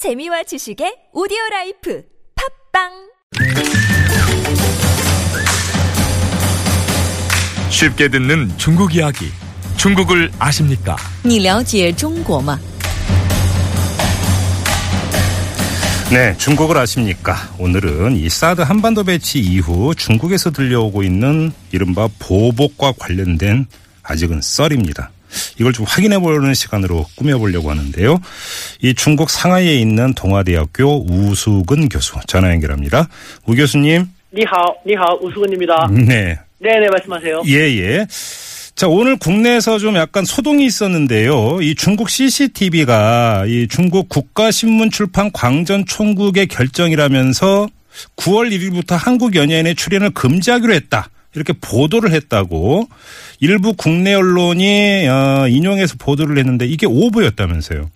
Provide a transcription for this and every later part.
재미와 지식의 오디오 라이프 팝빵 쉽게 듣는 중국 이야기. 중국을 아십니까? 你了解中国吗？ 네, 중국을 아십니까? 오늘은 이 사드 한반도 배치 이후 중국에서 들려오고 있는 이른바 보복과 관련된 아직은 썰입니다. 이걸 좀 확인해 보는 시간으로 꾸며 보려고 하는데요. 이 중국 상하이에 있는 동아대학교 우수근 교수 전화 연결합니다. 우 교수님. 니하오, 니하오 우수근입니다. 네. 네네 말씀하세요. 예예. 자 오늘 국내에서 좀 약간 소동이 있었는데요. 이 중국 CCTV가 이 중국 국가신문출판 광전 총국의 결정이라면서 9월 1일부터 한국 연예인의 출연을 금지하기로 했다. 이렇게 보도를 했다고 일부 국내 언론이 어, 인용해서 보도를 했는데 이게 오보였다면서요.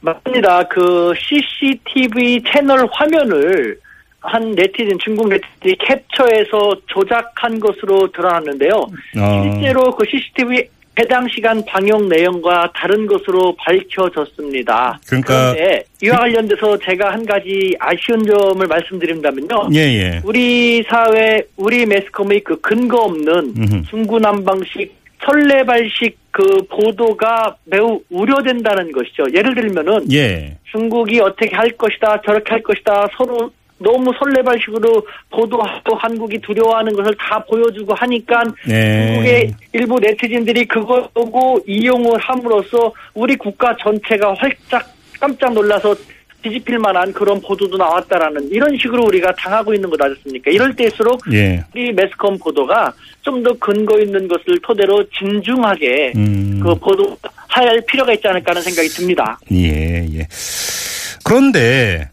맞습니다. 그 CCTV 채널 화면을 한 네티즌, 중국 네티즌이 캡처해서 조작한 것으로 드러났는데요. 어. 실제로 그 CCTV 해당 시간 방영 내용과 다른 것으로 밝혀졌습니다. 그러니까- 그런데 이와 관련돼서 제가 한 가지 아쉬운 점을 말씀드린다면요. 예, 예. 우리 사회, 우리 매스컴의 그 근거 없는 음흠. 중구난방식 설레발식 그 보도가 매우 우려된다는 것이죠. 예를 들면은 예. 중국이 어떻게 할 것이다, 저렇게 할 것이다, 서로 너무 설레발식으로 보도하고 한국이 두려워하는 것을 다 보여주고 하니까 네. 중국의 일부 네티즌들이 그걸 보고 이용을 함으로써 우리 국가 전체가 활짝 깜짝 놀라서 뒤집힐 만한 그런 보도도 나왔다라는 이런 식으로 우리가 당하고 있는 것 아니겠습니까? 이럴 때일수록 예. 우리 매스컴 보도가 좀 더 근거 있는 것을 토대로 진중하게 음. 그 보도할 필요가 있지 않을까 하는 생각이 듭니다. 예, 예. 그런데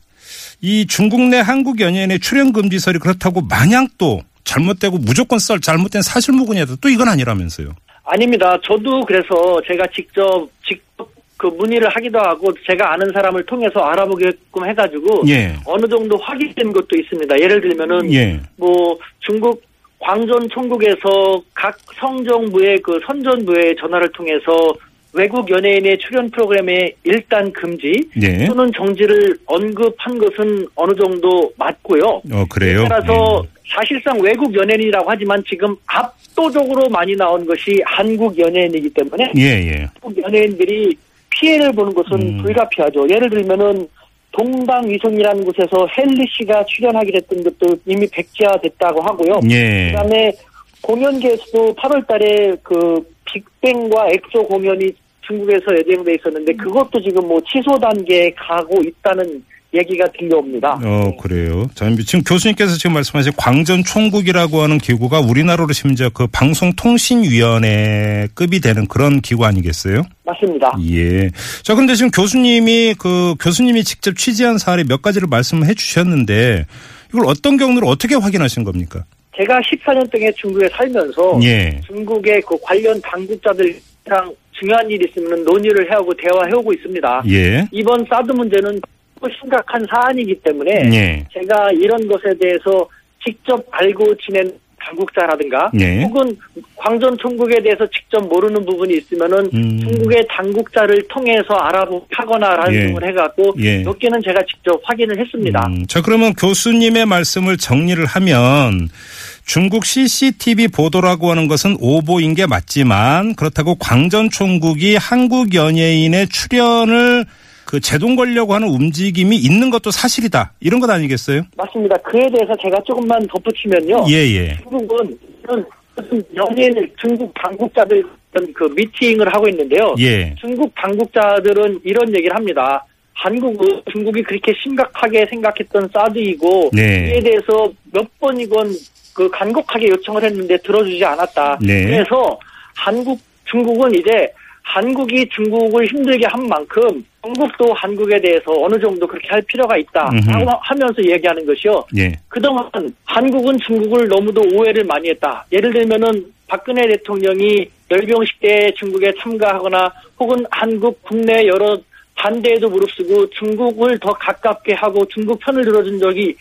이 중국 내 한국 연예인의 출연 금지설이 그렇다고 마냥 또 잘못되고 무조건 썰 잘못된 사실무근이다 또 이건 아니라면서요. 아닙니다. 저도 그래서 제가 직접 직접 그 문의를 하기도 하고 제가 아는 사람을 통해서 알아보게끔 해가지고 예. 어느 정도 확인된 것도 있습니다. 예를 들면은 예. 뭐 중국 광전 총국에서 각 성정부의 그 선전부의 전화를 통해서 외국 연예인의 출연 프로그램에 일단 금지 예. 또는 정지를 언급한 것은 어느 정도 맞고요. 어 그래요. 따라서 사실상 외국 연예인이라고 하지만 지금 압도적으로 많이 나온 것이 한국 연예인이기 때문에 예, 예. 한국 연예인들이 피해를 보는 것은 음. 불가피하죠. 예를 들면은 동방위성이라는 곳에서 헨리 씨가 출연하기로 했던 것도 이미 백지화됐다고 하고요. 예. 그다음에 공연계에서도 8월달에 그 빅뱅과 엑소 공연이 중국에서 예정돼 있었는데 그것도 지금 뭐 취소 단계에 가고 있다는 얘기가 들려옵니다. 어 그래요. 자 지금 교수님께서 지금 말씀하신 광전 총국이라고 하는 기구가 우리나라로 심지어 그 방송통신위원회 급이 되는 그런 기구 아니겠어요? 맞습니다. 예. 자, 근데 지금 교수님이 그 교수님이 직접 취재한 사례 몇 가지를 말씀해 주셨는데 이걸 어떤 경로로 어떻게 확인하신 겁니까? 제가 14년 동안 중국에 살면서 예. 중국의 그 관련 당국자들이랑 중요한 일이 있으면 논의를 해오고 대화해오고 있습니다. 예. 이번 사드 문제는 또 심각한 사안이기 때문에 예. 제가 이런 것에 대해서 직접 알고 지낸 당국자라든가 예. 혹은 광전 총국에 대해서 직접 모르는 부분이 있으면은 음. 중국의 당국자를 통해서 알아보거나라는 예. 부분을 해갖고 예. 몇 개는 제가 직접 확인을 했습니다. 음, 자, 그러면 교수님의 말씀을 정리를 하면 중국 CCTV 보도라고 하는 것은 오보인 게 맞지만 그렇다고 광전 총국이 한국 연예인의 출연을 그 제동 걸려고 하는 움직임이 있는 것도 사실이다. 이런 것 아니겠어요? 맞습니다. 그에 대해서 제가 조금만 덧붙이면요. 예, 예. 중국은 무슨 연예인 중국 당국자들 그 미팅을 하고 있는데요. 예. 중국 당국자들은 이런 얘기를 합니다. 한국은 중국이 그렇게 심각하게 생각했던 사드이고 네. 이에 대해서 몇 번이건 그 간곡하게 요청을 했는데 들어주지 않았다. 네. 그래서 한국 중국은 이제 한국이 중국을 힘들게 한 만큼 중국도 한국에 대해서 어느 정도 그렇게 할 필요가 있다. 하고 하면서 얘기하는 것이요. 예. 그동안 한국은 중국을 너무도 오해를 많이 했다. 예를 들면은 박근혜 대통령이 열병식 때 중국에 참가하거나 혹은 한국 국내 여러 반대에도 무릅쓰고 중국을 더 가깝게 하고 중국 편을 들어준 적이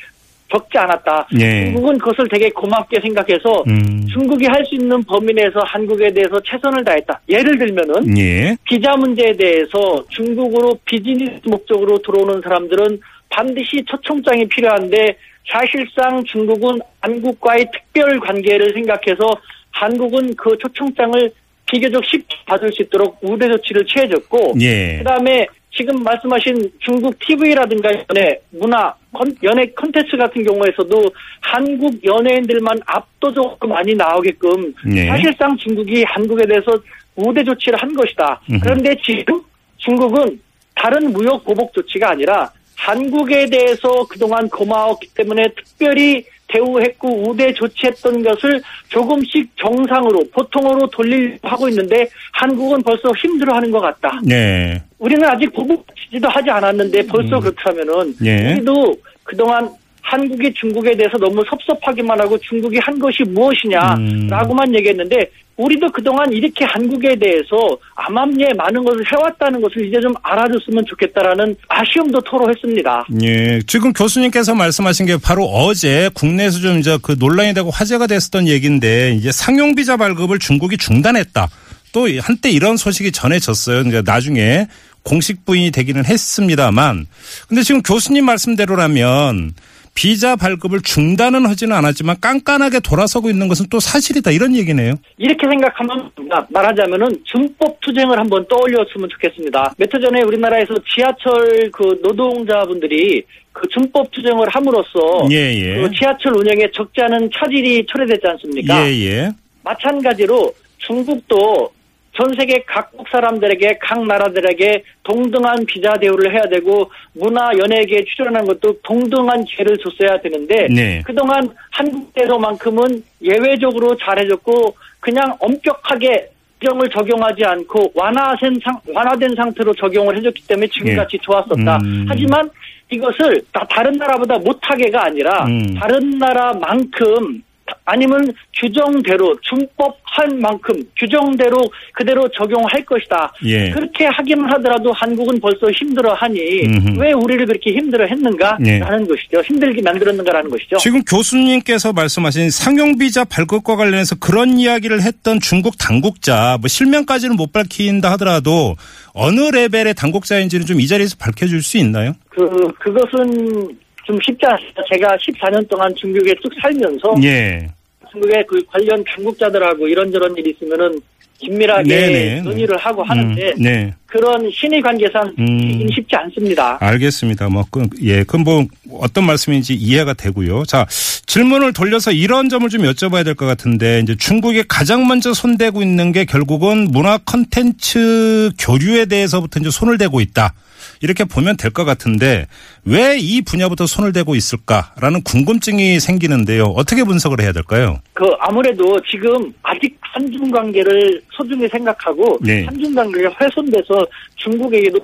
적지 않았다. 예. 중국은 그것을 되게 고맙게 생각해서 음. 중국이 할 수 있는 범위 내에서 한국에 대해서 최선을 다했다. 예를 들면은 예. 비자 문제에 대해서 중국으로 비즈니스 목적으로 들어오는 사람들은 반드시 초청장이 필요한데 사실상 중국은 한국과의 특별 관계를 생각해서 한국은 그 초청장을 비교적 쉽게 받을 수 있도록 우대 조치를 취해줬고 예. 그다음에 지금 말씀하신 중국 TV라든가 연예 문화 컨- 연예 컨텐츠 같은 경우에서도 한국 연예인들만 압도적으로 많이 나오게끔 예. 사실상 중국이 한국에 대해서 우대 조치를 한 것이다. 그런데 지금 중국은 다른 무역 보복 조치가 아니라 한국에 대해서 그동안 고마웠기 때문에 특별히 대우했고 우대 조치했던 것을 조금씩 정상으로 보통으로 돌리려고 하고 있는데 한국은 벌써 힘들어하는 것 같다. 네. 우리는 아직 보복지도 하지 않았는데 벌써 그렇다면은 예. 우리도 그동안 한국이 중국에 대해서 너무 섭섭하기만 하고 중국이 한 것이 무엇이냐라고만 얘기했는데 우리도 그동안 이렇게 한국에 대해서 암암리에 많은 것을 해왔다는 것을 이제 좀 알아줬으면 좋겠다라는 아쉬움도 토로했습니다. 예. 지금 교수님께서 말씀하신 게 바로 어제 국내에서 좀 이제 그 논란이 되고 화제가 됐었던 얘기인데 이제 상용 비자 발급을 중국이 중단했다. 또 한때 이런 소식이 전해졌어요. 이제 나중에 공식 부인이 되기는 했습니다만 근데 지금 교수님 말씀대로라면 비자 발급을 중단은 하지는 않았지만 깐깐하게 돌아서고 있는 것은 또 사실이다 이런 얘기네요. 이렇게 생각하면 말하자면은 준법 투쟁을 한번 떠올렸으면 좋겠습니다. 몇 해 전에 우리나라에서 지하철 그 노동자분들이 그 준법 투쟁을 함으로써 예, 예. 그 지하철 운영에 적지 않은 차질이 초래됐지 않습니까? 예, 예. 마찬가지로 중국도 전 세계 각국 사람들에게 각 나라들에게 동등한 비자 대우를 해야 되고 문화 연예계에 출연한 것도 동등한 기회를 줬어야 되는데 네. 그동안 한국에서만큼은 예외적으로 잘해줬고 그냥 엄격하게 규정을 적용하지 않고 완화된, 상, 완화된 상태로 적용을 해줬기 때문에 지금같이 좋았었다. 음. 하지만 이것을 다 다른 나라보다 못하게가 아니라 음. 다른 나라만큼 아니면 규정대로 준법한 만큼 규정대로 그대로 적용할 것이다. 예. 그렇게 하기만 하더라도 한국은 벌써 힘들어하니 음흠. 왜 우리를 그렇게 힘들어했는가라는 예. 것이죠. 힘들게 만들었는가라는 것이죠. 지금 교수님께서 말씀하신 상용 비자 발급과 관련해서 그런 이야기를 했던 중국 당국자, 뭐 실명까지는 못 밝힌다 하더라도 어느 레벨의 당국자인지는 좀 이 자리에서 밝혀줄 수 있나요? 그 그것은 좀 쉽지 않습니다. 제가 14년 동안 중국에 쭉 살면서 예. 중국의 그 관련 당국자들하고 이런저런 일이 있으면은 긴밀하게 네네. 논의를 하고 하는데 음, 네. 그런 신의 관계상 음. 쉽지 않습니다. 알겠습니다. 뭐, 그, 예. 그럼 뭐, 어떤 말씀인지 이해가 되고요. 자, 질문을 돌려서 이런 점을 좀 여쭤봐야 될 것 같은데, 이제 중국이 가장 먼저 손대고 있는 게 결국은 문화 컨텐츠 교류에 대해서부터 이제 손을 대고 있다. 이렇게 보면 될 것 같은데, 왜 이 분야부터 손을 대고 있을까라는 궁금증이 생기는데요. 어떻게 분석을 해야 될까요? 그 아무래도 지금 아직 한중 관계를 소중히 생각하고 네. 한중 관계가 훼손돼서 중국에게도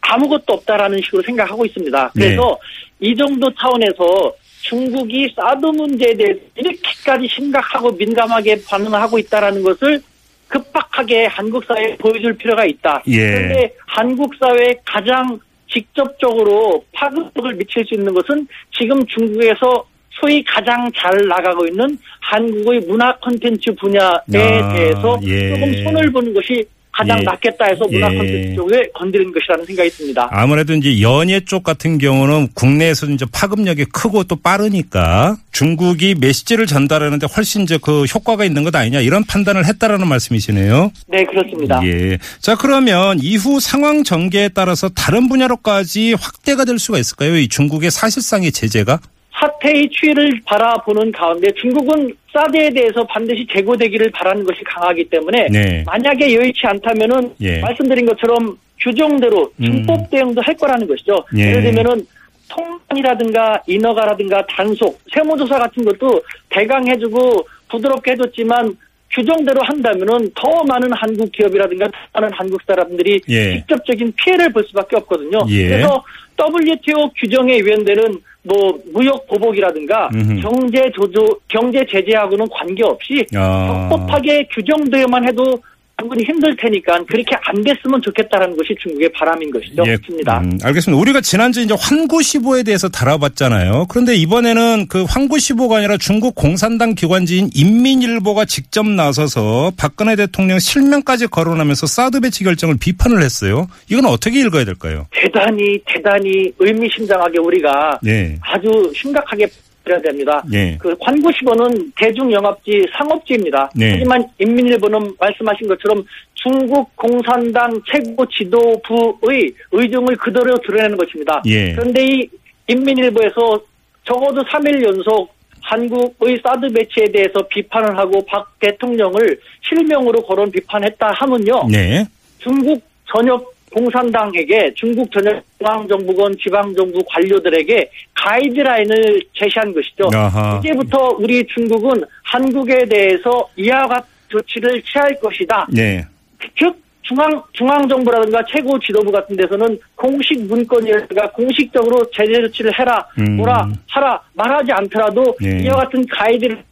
아무것도 없다라는 식으로 생각하고 있습니다. 그래서 이 정도 차원에서 중국이 사드 문제에 대해서 이렇게까지 심각하고 민감하게 반응하고 있다라는 것을 급박하게 한국 사회에 보여줄 필요가 있다. 예. 그런데 한국 사회에 가장 직접적으로 파급력을 미칠 수 있는 것은 지금 중국에서 소위 가장 잘 나가고 있는 한국의 문화 콘텐츠 분야에 아, 대해서 예. 조금 손을 보는 것이 가장 예. 낫겠다 해서 문화 예. 콘텐츠 쪽에 건드린 것이라는 생각이 듭니다. 아무래도 이제 연예 쪽 같은 경우는 국내에서 이제 파급력이 크고 또 빠르니까 중국이 메시지를 전달하는데 훨씬 이제 그 효과가 있는 것 아니냐 이런 판단을 했다라는 말씀이시네요. 네, 그렇습니다. 예. 자, 그러면 이후 상황 전개에 따라서 다른 분야로까지 확대가 될 수가 있을까요? 이 중국의 사실상의 제재가? 사태의 추이를 바라보는 가운데 중국은 사드에 대해서 반드시 제고되기를 바라는 것이 강하기 때문에 네. 만약에 여의치 않다면은 예. 말씀드린 것처럼 규정대로 음. 준법 대응도 할 거라는 것이죠. 예. 예를 들면은 통관이라든가 인허가라든가 단속, 세무조사 같은 것도 대강 해주고 부드럽게 해줬지만 규정대로 한다면은 더 많은 한국 기업이라든가 더 많은 한국 사람들이 예. 직접적인 피해를 볼 수밖에 없거든요. 예. 그래서 WTO 규정에 위헌되는 뭐 무역 보복이라든가 음흠. 경제 조조 경제 제재하고는 관계없이 아. 적법하게 규정되어만 해도 충분히 힘들 테니까 그렇게 안 됐으면 좋겠다라는 것이 중국의 바람인 것이죠. 예, 입니다. 음, 알겠습니다. 우리가 지난주 이제 환구시보에 대해서 다뤄봤잖아요. 그런데 이번에는 그 환구시보가 아니라 중국 공산당 기관지인 인민일보가 직접 나서서 박근혜 대통령 실명까지 거론하면서 사드 배치 결정을 비판을 했어요. 이건 어떻게 읽어야 될까요? 대단히 대단히 의미심장하게 우리가 예. 아주 심각하게 해야 됩니다. 예. 그 관구시보는 대중영업지 상업지입니다. 네. 하지만 인민일보는 말씀하신 것처럼 중국 공산당 최고 지도부의 의중을 그대로 드러내는 것입니다. 예. 그런데 이 인민일보에서 적어도 3일 연속 한국의 사드 배치에 대해서 비판을 하고 박 대통령을 실명으로 거론 비판했다 하면요. 네. 중국 전역 공산당에게 중국 전역 중앙정부건 지방정부 관료들에게 가이드라인을 제시한 것이죠. 아하. 이제부터 우리 중국은 한국에 대해서 이와 같은 조치를 취할 것이다. 네. 즉 중앙 중앙 정부라든가 최고 지도부 같은 데서는 공식 문건이라든가 공식적으로 제재 조치를 해라 음. 뭐라 하라 말하지 않더라도 예. 이와 같은 가이드를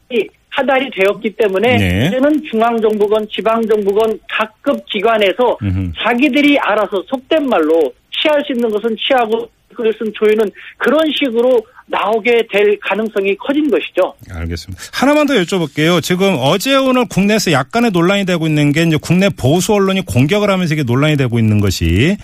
하달이 되었기 때문에 네. 이제는 중앙정부건 지방정부건 각급 기관에서 음흠. 자기들이 알아서 속된 말로 취할 수 있는 것은 취하고 그것은 조이는 그런 식으로 나오게 될 가능성이 커진 것이죠. 알겠습니다. 하나만 더 여쭤볼게요. 지금 어제 오늘 국내에서 약간의 논란이 되고 있는 게 이제 국내 보수 언론이 공격을 하면서 이게 논란이 되고 있는 것이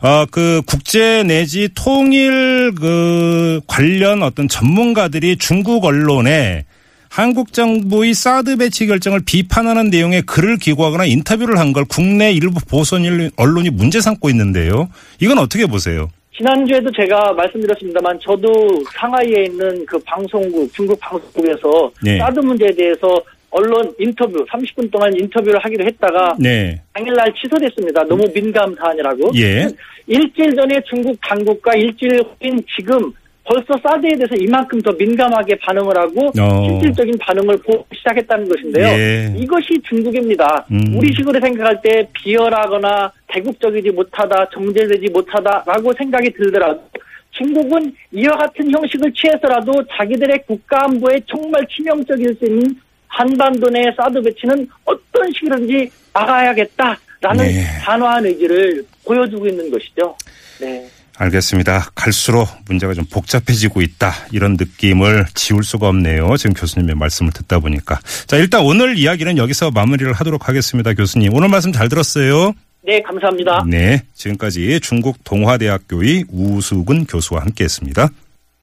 어그 국제 내지 통일 그 관련 어떤 전문가들이 중국 언론에 한국 정부의 사드 배치 결정을 비판하는 내용의 글을 기고하거나 인터뷰를 한 걸 국내 일부 보수 언론이 문제 삼고 있는데요. 이건 어떻게 보세요? 지난주에도 제가 말씀드렸습니다만 저도 상하이에 있는 그 방송국 중국 방송국에서 네. 사드 문제에 대해서 언론 인터뷰 30분 동안 인터뷰를 하기로 했다가 네. 당일날 취소됐습니다. 너무 민감 사안이라고. 예. 일주일 전에 중국 당국과 일주일 후인 지금 벌써 사드에 대해서 이만큼 더 민감하게 반응을 하고 어. 실질적인 반응을 보기 시작했다는 것인데요. 예. 이것이 중국입니다. 음. 우리식으로 생각할 때 비열하거나 대국적이지 못하다, 정제되지 못하다라고 생각이 들더라도 중국은 이와 같은 형식을 취해서라도 자기들의 국가 안보에 정말 치명적일 수 있는 한반도 내 사드 배치는 어떤 식으로든지 막아야겠다라는 네. 단호한 의지를 보여주고 있는 것이죠. 네. 알겠습니다. 갈수록 문제가 좀 복잡해지고 있다. 이런 느낌을 지울 수가 없네요. 지금 교수님의 말씀을 듣다 보니까. 자, 일단 오늘 이야기는 여기서 마무리를 하도록 하겠습니다. 교수님. 오늘 말씀 잘 들었어요. 네, 감사합니다. 네. 지금까지 중국 동화대학교의 우수근 교수와 함께 했습니다.